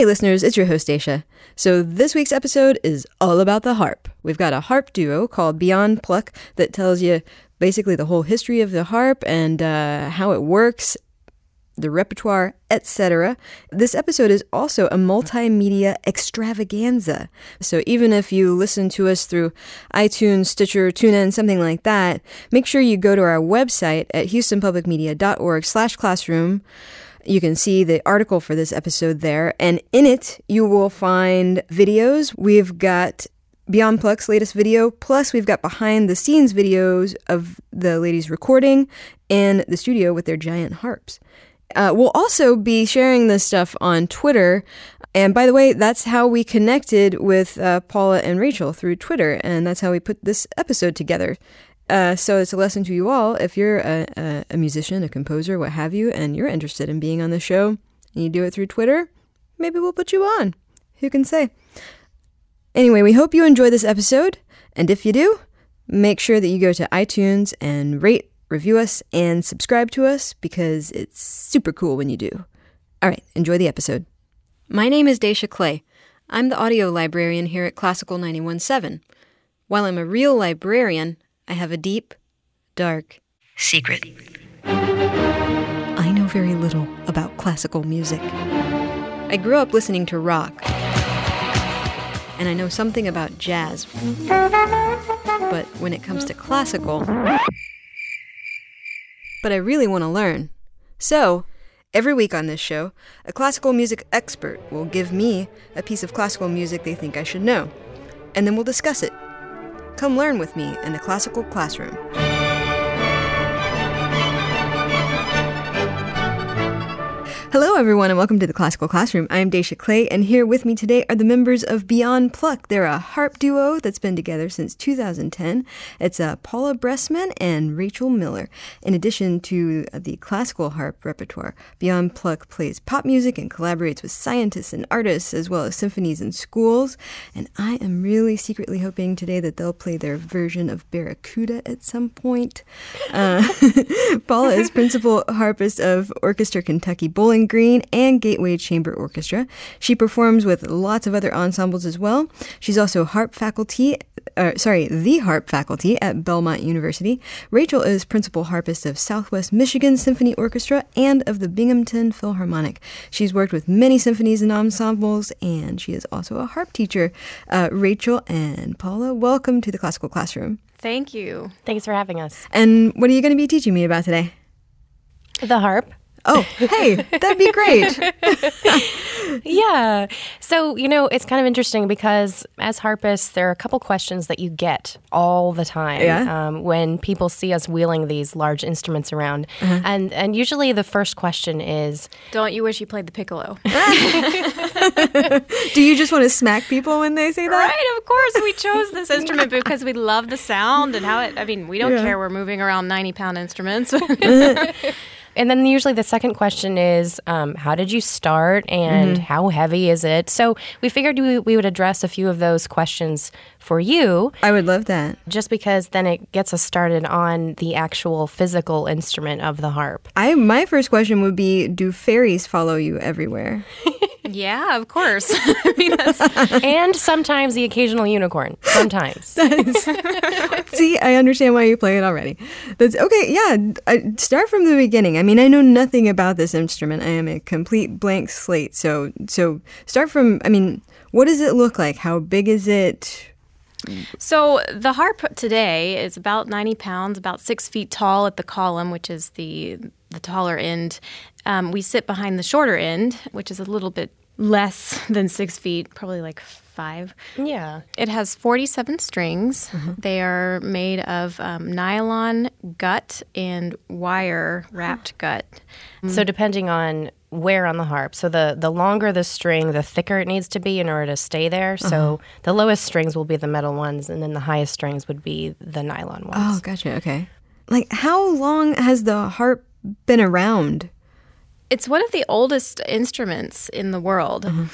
Hey listeners, it's your host Dacia. So this week's episode is all about the harp. We've got a harp duo called Beyond Pluck that tells you basically the whole history of the harp and uh, how it works, the repertoire, etc. This episode is also a multimedia extravaganza. So even if you listen to us through iTunes, Stitcher, TuneIn, something like that, make sure you go to our website at houstonpublicmedia.org/classroom you can see the article for this episode there, and in it, you will find videos. We've got Beyond Pluck's latest video, plus we've got behind the scenes videos of the ladies recording in the studio with their giant harps. Uh, we'll also be sharing this stuff on Twitter. And by the way, that's how we connected with uh, Paula and Rachel through Twitter, and that's how we put this episode together. Uh, so it's a lesson to you all. If you're a, a, a, musician, a composer, what have you, and you're interested in being on the show, and you do it through Twitter, maybe we'll put you on. Who can say? Anyway, we hope you enjoy this episode, and if you do, make sure that you go to iTunes and rate, review us, and subscribe to us because it's super cool when you do. All right, enjoy the episode. My name is Dacia Clay. I'm the audio librarian here at Classical 917. While I'm a real librarian, I have a deep, dark secret. I know very little about classical music. I grew up listening to rock, and I know something about jazz. But when it comes to classical, but I really want to learn. So, every week on this show, a classical music expert will give me a piece of classical music they think I should know, and then we'll discuss it Come learn with me in the classical classroom. Hello, everyone, and welcome to the Classical Classroom. I am Dacia Clay, and here with me today are the members of Beyond Pluck. They're a harp duo that's been together since 2010. It's uh, Paula Bressman and Rachel Miller. In addition to the classical harp repertoire, Beyond Pluck plays pop music and collaborates with scientists and artists, as well as symphonies and schools. And I am really secretly hoping today that they'll play their version of Barracuda at some point. Uh, Paula is principal harpist of Orchestra Kentucky Bowling Green and Gateway Chamber Orchestra. She performs with lots of other ensembles as well. She's also harp faculty, uh, sorry, the harp faculty at Belmont University. Rachel is principal harpist of Southwest Michigan Symphony Orchestra and of the Binghamton Philharmonic. She's worked with many symphonies and ensembles, and she is also a harp teacher. Uh, Rachel and Paula, welcome to the Classical Classroom. Thank you. Thanks for having us. And what are you going to be teaching me about today? The harp. Oh, hey, that'd be great. yeah. So, you know, it's kind of interesting because as harpists, there are a couple questions that you get all the time yeah. um, when people see us wheeling these large instruments around. Uh-huh. And and usually the first question is Don't you wish you played the piccolo? Do you just want to smack people when they say that? Right, of course. We chose this instrument because we love the sound and how it, I mean, we don't yeah. care we're moving around 90 pound instruments. And then usually the second question is, um, how did you start and mm-hmm. how heavy is it? So we figured we, we would address a few of those questions for you. I would love that. Just because then it gets us started on the actual physical instrument of the harp. I my first question would be do fairies follow you everywhere? yeah, of course. mean, and sometimes the occasional unicorn. Sometimes. See, I understand why you play it already. That's okay. Yeah, I, start from the beginning. I mean, I know nothing about this instrument. I am a complete blank slate. So, so start from. I mean, what does it look like? How big is it? So the harp today is about 90 pounds, about six feet tall at the column, which is the the taller end. Um, we sit behind the shorter end, which is a little bit less than six feet, probably like five. Yeah. It has 47 strings. Mm-hmm. They are made of um, nylon gut and wire wrapped gut. So, depending on where on the harp. So the the longer the string, the thicker it needs to be in order to stay there. So uh-huh. the lowest strings will be the metal ones, and then the highest strings would be the nylon ones. Oh, gotcha. Okay. Like, how long has the harp been around? It's one of the oldest instruments in the world. Uh-huh.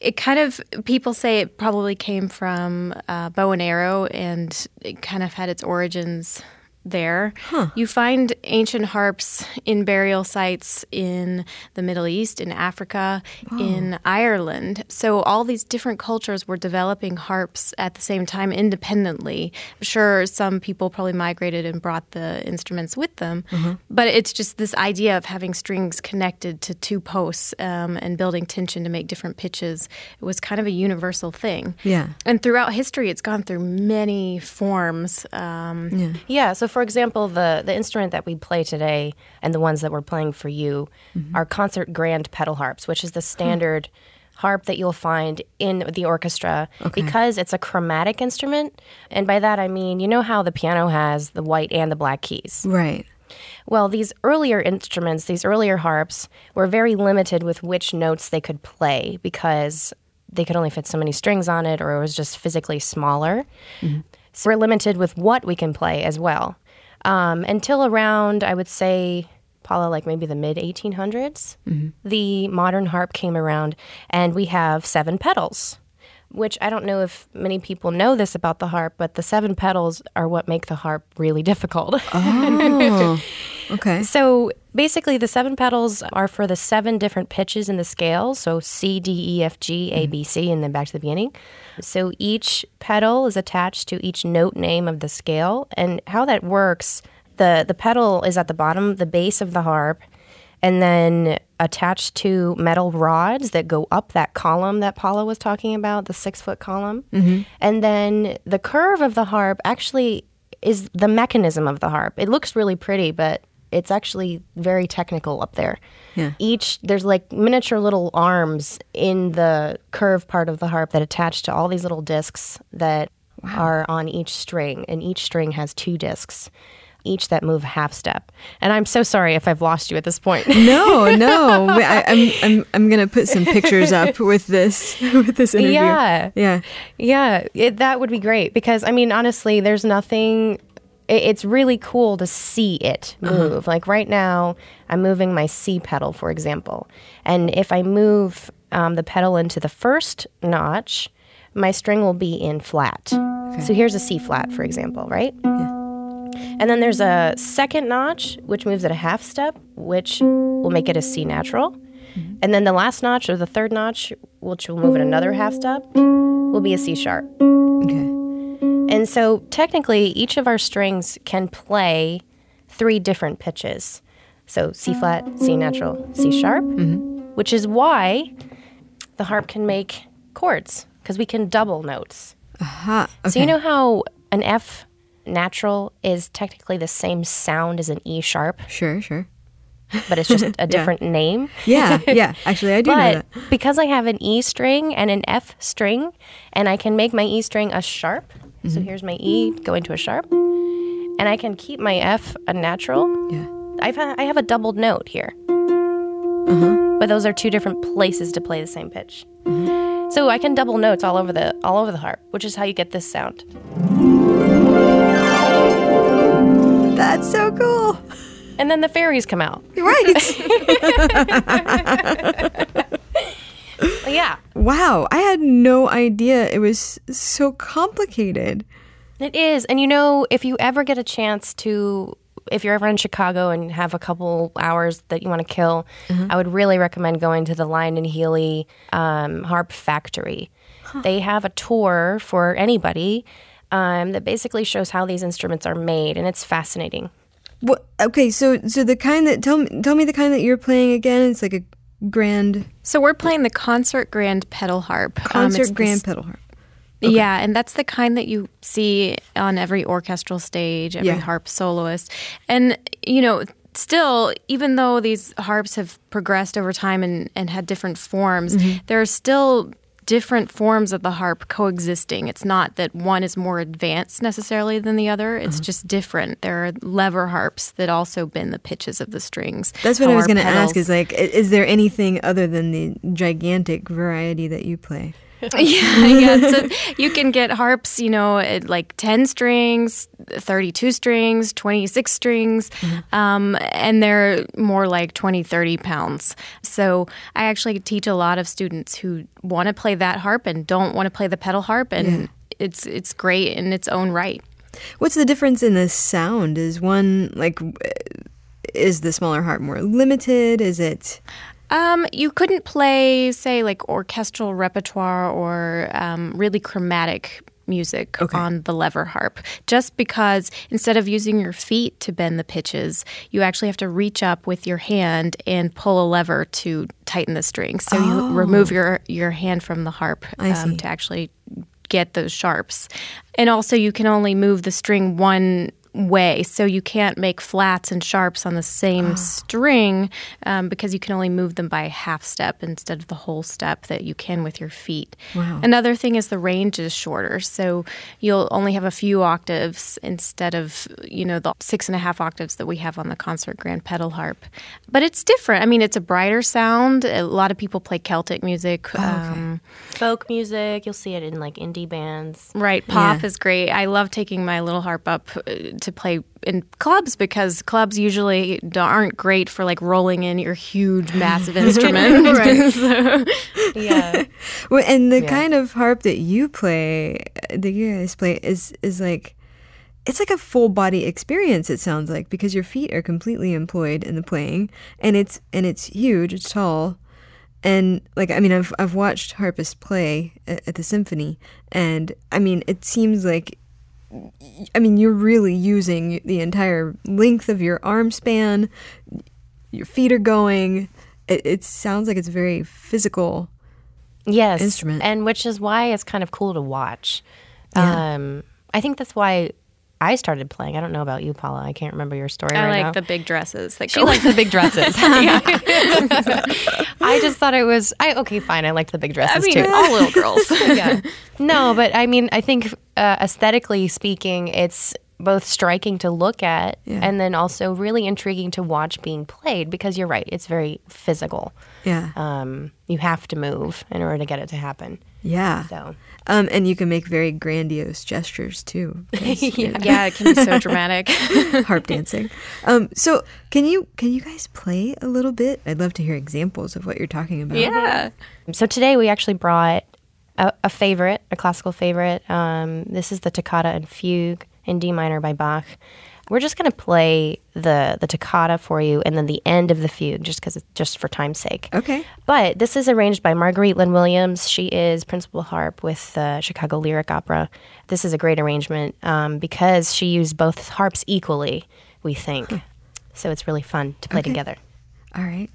It kind of people say it probably came from uh, bow and arrow, and it kind of had its origins there. You find ancient harps in burial sites in the Middle East, in Africa, in Ireland. So all these different cultures were developing harps at the same time independently. I'm sure, some people probably migrated and brought the instruments with them, but it's just this idea of having strings connected to two posts um, and building tension to make different pitches. It was kind of a universal thing. Yeah. And throughout history, it's gone through many forms. Um, Yeah. Yeah. So, for example, the the instrument that we play today and the ones that we're playing for you mm-hmm. are concert grand pedal harps, which is the standard harp that you'll find in the orchestra because it's a chromatic instrument. And by that I mean, you know how the piano has the white and the black keys. Right. Well, these earlier instruments, these earlier harps, were very limited with which notes they could play because they could only fit so many strings on it or it was just physically smaller. Mm-hmm. So we're limited with what we can play as well. Um, until around, I would say, Paula, like maybe the mid 1800s, the modern harp came around and we have seven pedals. Which I don't know if many people know this about the harp, but the seven pedals are what make the harp really difficult. Oh. okay. So basically, the seven pedals are for the seven different pitches in the scale. So C, D, E, F, G, A, B, C, and then back to the beginning. So each pedal is attached to each note name of the scale. And how that works, the, the pedal is at the bottom, the base of the harp, and then attached to metal rods that go up that column that Paula was talking about, the six foot column. Mm-hmm. And then the curve of the harp actually is the mechanism of the harp. It looks really pretty, but it's actually very technical up there. Yeah. Each there's like miniature little arms in the curved part of the harp that attach to all these little discs that are on each string, and each string has two discs, each that move half step. And I'm so sorry if I've lost you at this point. No, no. I, I'm I'm I'm gonna put some pictures up with this with this interview. Yeah. Yeah. Yeah, it, that would be great because I mean, honestly, there's nothing. It, it's really cool to see it move. Like right now, I'm moving my C pedal, for example, and if I move um, the pedal into the first notch, my string will be in flat. So here's a C flat, for example, right? And then there's a second notch, which moves at a half step, which will make it a C natural. Mm-hmm. And then the last notch, or the third notch, which will move it another half step, will be a C sharp. Okay. And so technically, each of our strings can play three different pitches. So C flat, C natural, C sharp, mm-hmm. which is why the harp can make chords because we can double notes. Aha. Okay. So you know how an F natural is technically the same sound as an E sharp, Sure. Sure. but it's just a different name. Yeah. Yeah. Actually, I do know that. because I have an E string and an F string, and I can make my E string a sharp. So Mm-hmm. here's my E going to a sharp, and I can keep my F a natural. Yeah. I've ha- I have a doubled note here, Uh-huh. but those are two different places to play the same pitch. Mm-hmm. So I can double notes all over the all over the harp, which is how you get this sound. That's so cool. And then the fairies come out. You're right. Yeah, wow. I had no idea it was so complicated. It is. And you know, if you ever get a chance to, if you're ever in Chicago and have a couple hours that you want to kill, I would really recommend going to the Lyon and Healy um, Harp Factory. They have a tour for anybody um, that basically shows how these instruments are made, and it's fascinating. What? Okay. So so the kind that tell me tell me the kind that you're playing again. It's like a grand So we're playing the concert grand pedal harp. Um, concert it's grand this- pedal harp. Yeah, and that's the kind that you see on every orchestral stage, every Yeah. harp soloist. And, you know, still, even though these harps have progressed over time and, and had different forms, Mm-hmm. there are still different forms of the harp coexisting. It's not that one is more advanced necessarily than the other, it's Uh-huh. just different. There are lever harps that also bend the pitches of the strings. That's what I was going to ask. Is like, is there anything other than the gigantic variety that you play? yeah, yeah. So you can get harps, you know, at like 10 strings, 32 strings, 26 strings, um, and they're more like 20, 30 pounds. So I actually teach a lot of students who want to play that harp and don't want to play the pedal harp, and Yeah. it's it's great in its own right. What's the difference in the sound? Is one like is the smaller harp more limited? Is it um, you couldn't play, say, like orchestral repertoire or um, really chromatic music Okay. on the lever harp just because instead of using your feet to bend the pitches you actually have to reach up with your hand and pull a lever to tighten the strings so you remove your your hand from the harp Oh. Um, to actually get those sharps and also you can only move the string one way so you can't make flats and sharps on the same Ah. string um, because you can only move them by half step instead of the whole step that you can with your feet Wow. another thing is the range is shorter so you'll only have a few octaves instead of you know the six and a half octaves that we have on the concert grand pedal harp but it's different i mean it's a brighter sound a lot of people play celtic music Oh, um, Folk music, you'll see it in like indie bands. Right, pop Yeah. is great. I love taking my little harp up uh, to play in clubs because clubs usually aren't great for like rolling in your huge, massive instrument. Right. So- Yeah. Well, and the Yeah. kind of harp that you play, uh, that you guys play, is is like it's like a full body experience. It sounds like because your feet are completely employed in the playing, and it's and it's huge. It's tall, and like I mean, I've I've watched harpists play at, at the symphony, and I mean, it seems like. I mean, you're really using the entire length of your arm span. Your feet are going. It, it sounds like it's very physical. yes. instrument. And which is why it's kind of cool to watch. Yeah. Um, I think that's why I started playing. I don't know about you, Paula. I can't remember your story I right like now. the big dresses that She go. liked the big dresses. I just thought it was. I okay, fine. I liked the big dresses I mean, too. all little girls. yeah. No, but I mean, I think uh, aesthetically speaking, it's both striking to look at Yeah. and then also really intriguing to watch being played because you're right, it's very physical. Yeah. Um, you have to move in order to get it to happen. Yeah. So, Um, and you can make very grandiose gestures too. 'cause you're yeah, it can be so dramatic. Harp dancing. Um, so can you can you guys play a little bit? I'd love to hear examples of what you're talking about. yeah. so today we actually brought a, a favorite, a classical favorite. Um, this is the Toccata and Fugue in D minor by Bach. We're just going to play the the toccata for you, and then the end of the fugue, just because just for time's sake. Okay. But this is arranged by Marguerite Lynn Williams. She is principal harp with the Chicago Lyric Opera. This is a great arrangement um, because she used both harps equally. We think so. It's really fun to play okay. together. All right.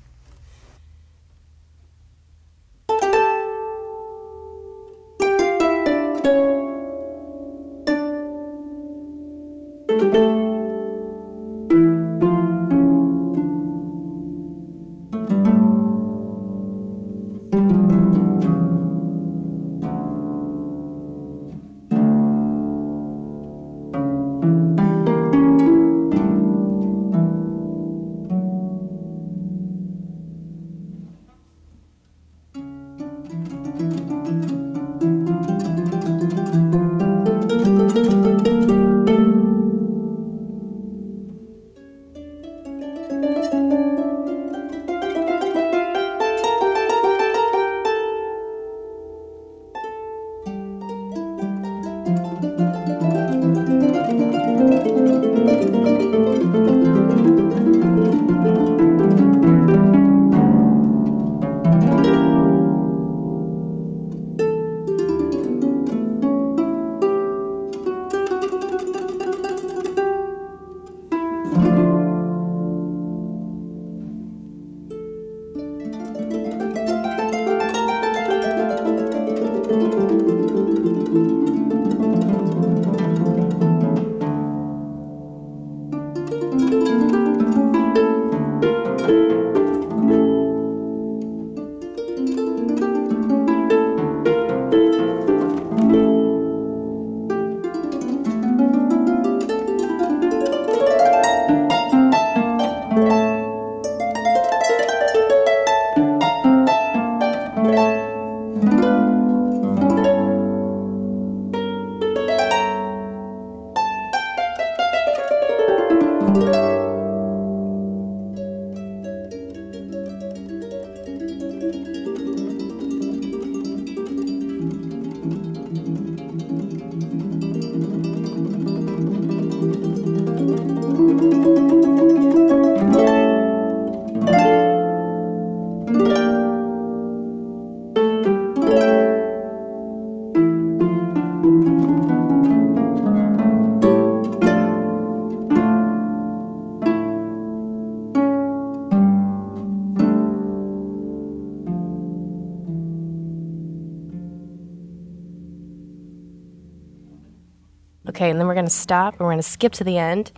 Going to stop and we're going to skip to the end.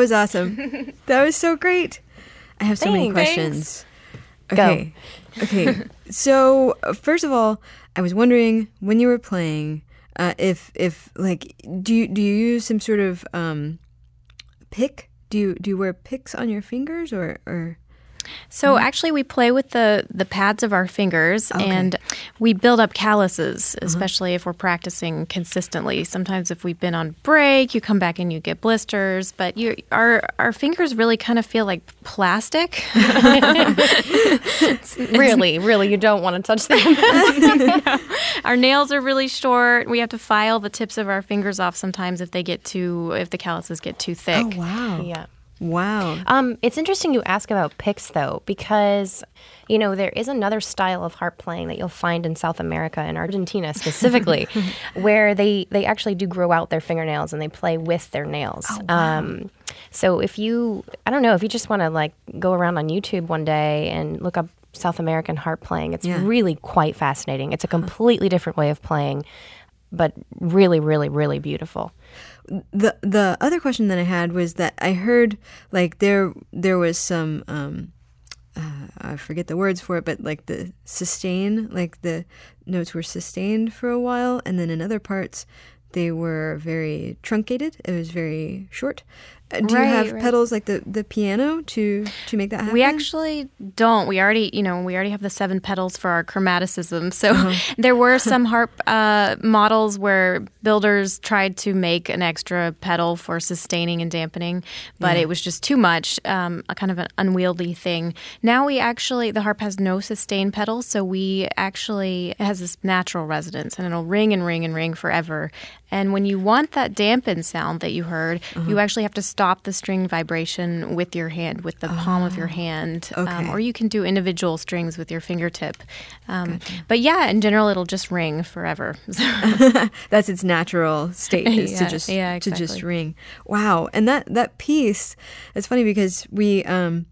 Was awesome. that was so great. I have so many Thanks. questions. Go. Okay. Okay. so uh, first of all, I was wondering when you were playing, uh, if if like do you do you use some sort of um, pick? Do you do you wear picks on your fingers or or So mm-hmm. actually, we play with the the pads of our fingers, oh, and we build up calluses, mm-hmm. especially if we're practicing consistently. Sometimes, if we've been on break, you come back and you get blisters. But you, our our fingers really kind of feel like plastic. really, really, you don't want to touch them. our nails are really short. We have to file the tips of our fingers off sometimes if they get too if the calluses get too thick. oh wow yeah. Wow Um, it's interesting you ask about picks though, because you know there is another style of harp playing that you'll find in South America and Argentina specifically, where they they actually do grow out their fingernails and they play with their nails. Um, so if you, I don't know, if you just want to like go around on YouTube one day and look up South American harp playing, it's Yeah. really quite fascinating. It's a completely different way of playing, but really, really, really beautiful. the the other question that I had was that I heard like there there was some um uh, I forget the words for it, but like the sustain, like the notes were sustained for a while, and then in other parts they were very truncated. It was very short. Do you have right. pedals like the, the piano to to make that happen? We actually don't. We already, you know, we already have the seven pedals for our chromaticism. So Uh-huh. there were some harp uh, models where builders tried to make an extra pedal for sustaining and dampening, but it was just too much, um, a kind of an unwieldy thing. Now we actually, the harp has no sustain pedals, so we actually, it has this natural resonance and it'll ring and ring and ring forever. And when you want that dampened sound that you heard, Uh-huh. you actually have to stop the string vibration with your hand, with the palm of your hand. Um, Oh, or you can do individual strings with your fingertip. Um, But yeah, in general, it'll just ring forever. That's its natural state is to just yeah, to just ring. Wow, and that that piece, it's funny because we um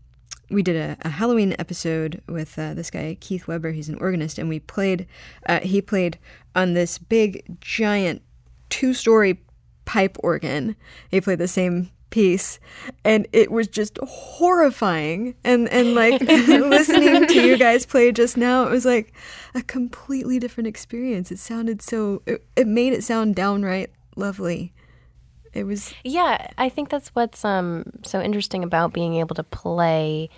we did a, a Halloween episode with uh, this guy Keith Weber. He's an organist, and we played. Uh, he played on this big giant two story pipe organ. He played the same piece and it was just horrifying and and like listening to you guys play just now it was like a completely different experience it sounded so it, it made it sound downright lovely it was Yeah, I think that's what's um, so interesting about being able to play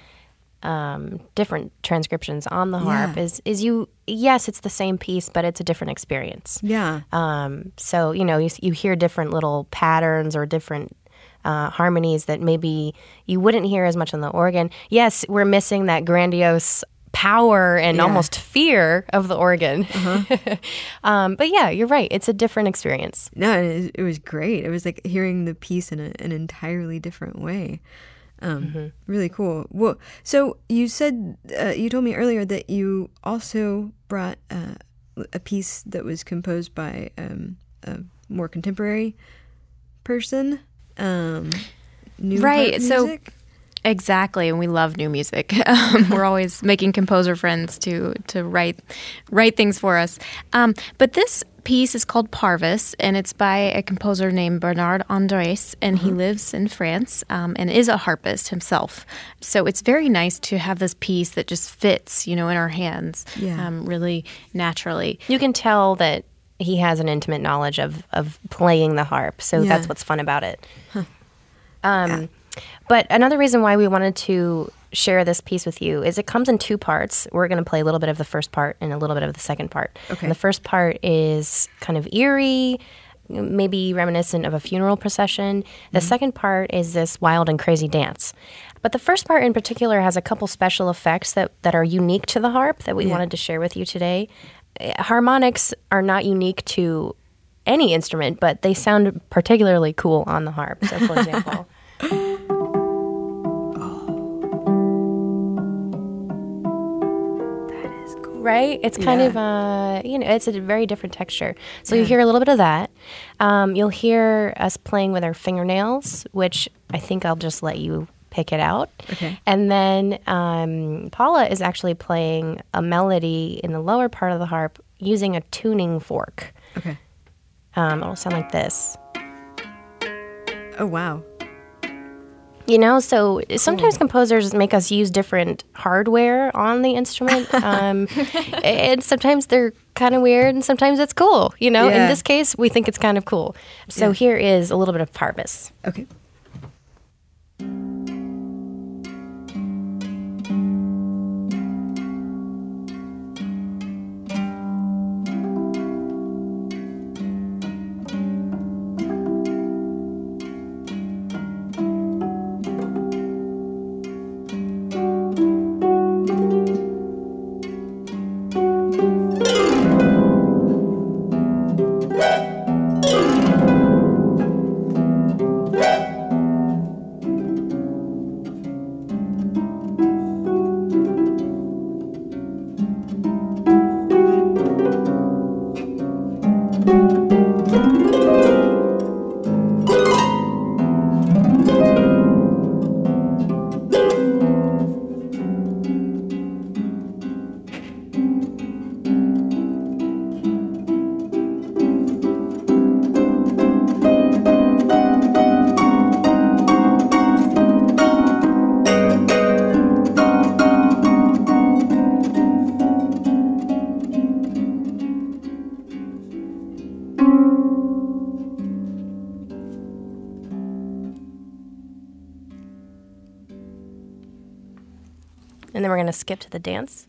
um, different transcriptions on the harp Yeah. is is you yes it's the same piece but it's a different experience Yeah. um, so you know you, you hear different little patterns or different uh, harmonies that maybe you wouldn't hear as much on the organ yes we're missing that grandiose power and Yeah. almost fear of the organ Uh-huh. um, but yeah you're right it's a different experience No, it, it was great. It was like hearing the piece in a, an entirely different way. Um, Really cool. Well, so you said uh, you told me earlier that you also brought uh, a piece that was composed by um, a more contemporary person. Um, new Right, harp so- Exactly, and we love new music. Um, we're always making composer friends to to write write things for us. Um, but this piece is called Parvis, and it's by a composer named Bernard Andres, and he lives in France um, and is a harpist himself. So it's very nice to have this piece that just fits, you know, in our hands, Yeah. um, really naturally. you can tell that he has an intimate knowledge of, of playing the harp. So Yeah. that's what's fun about it. Um, But another reason why we wanted to share this piece with you is it comes in two parts. We're going to play a little bit of the first part and a little bit of the second part. Okay. And the first part is kind of eerie, maybe reminiscent of a funeral procession. The second part is this wild and crazy dance. But the first part in particular has a couple special effects that, that are unique to the harp that we Yeah. wanted to share with you today. Uh, Harmonics are not unique to any instrument, but they sound particularly cool on the harp. So, for example, that is right? It's kind Yeah. of uh, you know, it's a very different texture. So you hear a little bit of that. Um, you'll hear us playing with our fingernails, which I think I'll just let you pick it out. Okay. And then um, Paula is actually playing a melody in the lower part of the harp using a tuning fork. Okay. Um, it'll sound like this. Oh wow. You know, so sometimes composers make us use different hardware on the instrument. Um, and sometimes they're kind of weird and sometimes it's cool. You know, Yeah. in this case, we think it's kind of cool. So Yeah. here is a little bit of Parvis. Okay. To skip to the dance.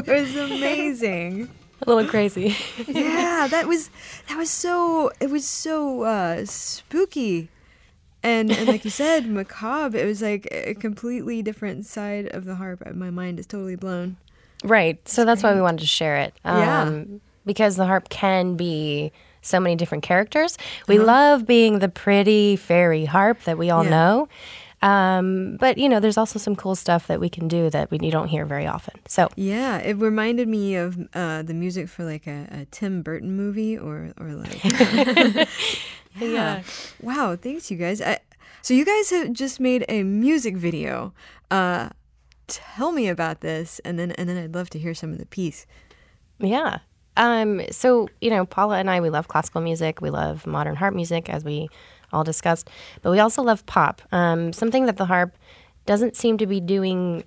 that was amazing. A little crazy. yeah, that was that was so it was so uh, spooky. And, and like you said, macabre. It was like a completely different side of the harp. My mind is totally blown. Right. So that's why we wanted to share it. Yeah. Um, Because the harp can be so many different characters. We love being the pretty fairy harp that we all Yeah. know. Um, but, you know, there's also some cool stuff that we can do that we you don't hear very often. So, Yeah, it reminded me of uh, the music for like a, a Tim Burton movie or or like yeah. Wow, thanks you guys. I, so you guys have just made a music video. Uh, tell me about this, and then and then I'd love to hear some of the piece. Yeah. Um, so, you know, Paula and I, we love classical music. We love modern harp music, as we all discussed. But we also love pop. Um, something that the harp doesn't seem to be doing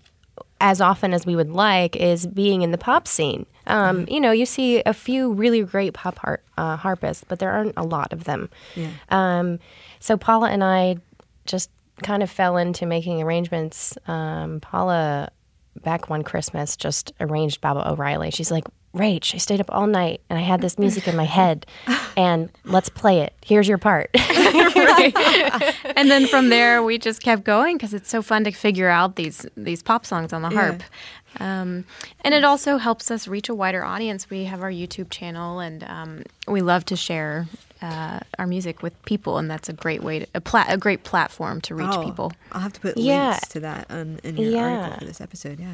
as often as we would like is being in the pop scene. Um, You know, you see a few really great pop harp, uh, harpists, but there aren't a lot of them. Yeah. Um, so Paula and I just kind of fell into making arrangements. Um, Paula, back one Christmas, just arranged Baba O'Riley. She's like, Rach, I stayed up all night and I had this music in my head, and let's play it. Here's your part. and then from there we just kept going because it's so fun to figure out these these pop songs on the harp um, and it also helps us reach a wider audience we have our youtube channel and um, we love to share uh, our music with people and that's a great way to a, pla- a great platform to reach Oh, people I'll have to put Yeah. links to that on, in your Yeah. article for this episode. Yeah.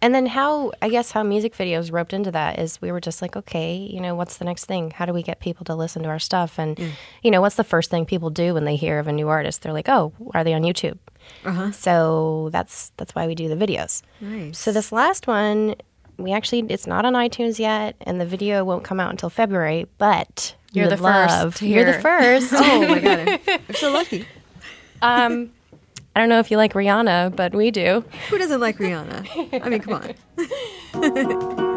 And then how I guess how music videos roped into that is we were just like, okay, you know, what's the next thing? How do we get people to listen to our stuff? And you know, what's the first thing people do when they hear of a new artist? They're like, oh, are they on YouTube? Uh-huh. So that's that's why we do the videos. Nice. So this last one, we actually it's not on iTunes yet, and the video won't come out until February. But You're the first love- to You're the first. oh my god, I'm so lucky. um, I don't know if you like Rihanna, but we do. Who doesn't like Rihanna? I mean, come on.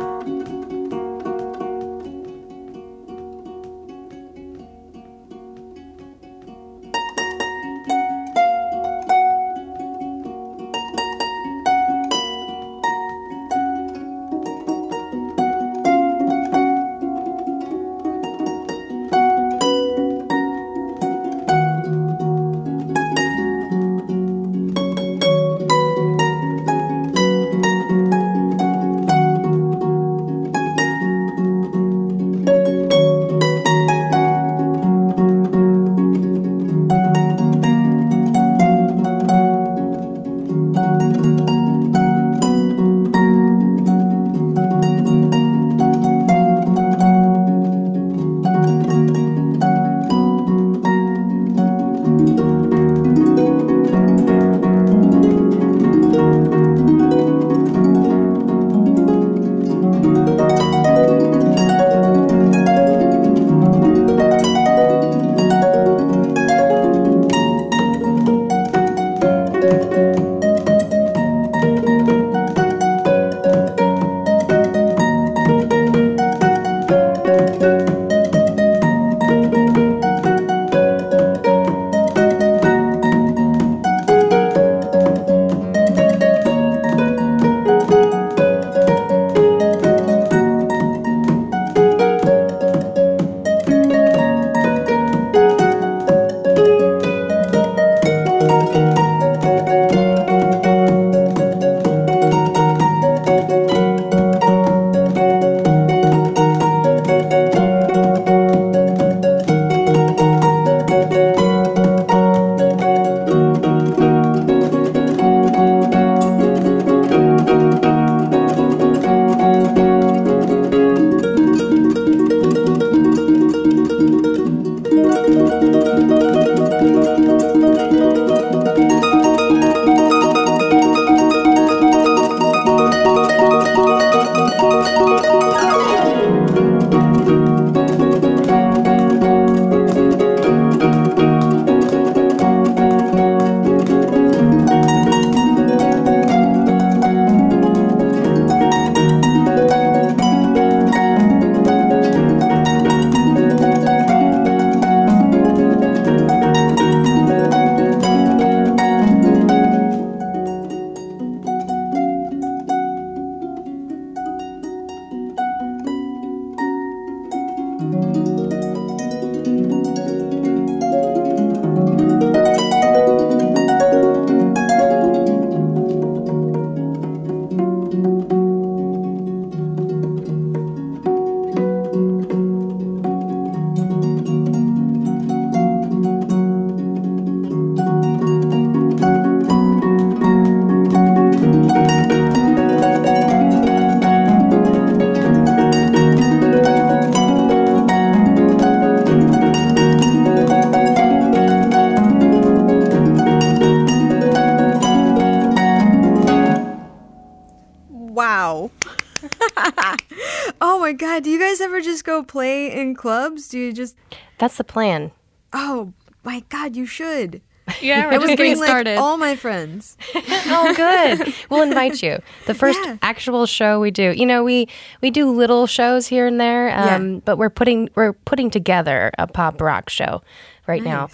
Play clubs? Do you just That's the plan. Oh my god, you should. Yeah, we're I was just getting bring like started. all my friends. Oh, good. we'll invite you. The first Yeah. actual show we do. You know, we we do little shows here and there, um, Yeah. but we're putting we're putting together a pop rock show right now.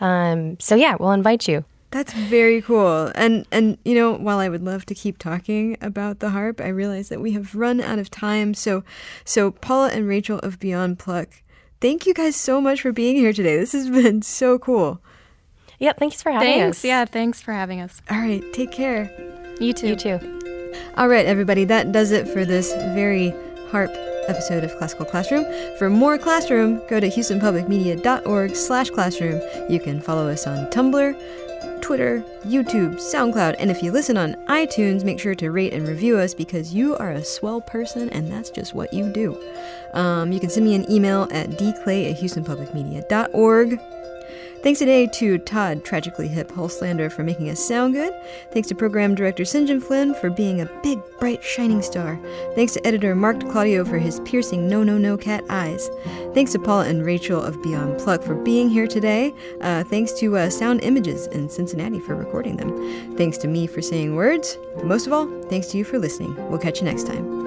Um, so yeah, we'll invite you. That's very cool. And and you know, while I would love to keep talking about the harp, I realize that we have run out of time. So so Paula and Rachel of Beyond Pluck, thank you guys so much for being here today. This has been so cool. Yeah, thanks for having Thanks. us. Yeah, thanks for having us. All right, take care. You too. You too. All right, everybody, that does it for this very harp episode of Classical Classroom. For more classroom, go to houstonpublicmedia.org slash classroom. You can follow us on Tumblr, Twitter, YouTube, SoundCloud, and if you listen on iTunes, make sure to rate and review us because you are a swell person and that's just what you do. Um, you can send me an email at dclay at houstonpublicmedia.org. Thanks today to Todd, Tragically Hip Hulslander, for making us sound good. Thanks to Program Director St. John Flynn for being a big, bright, shining star. Thanks to Editor Mark Claudio for his piercing no, no, no cat eyes. Thanks to Paula and Rachel of Beyond Pluck for being here today. Uh, thanks to uh, Sound Images in Cincinnati for recording them. Thanks to me for saying words. But most of all, thanks to you for listening. We'll catch you next time.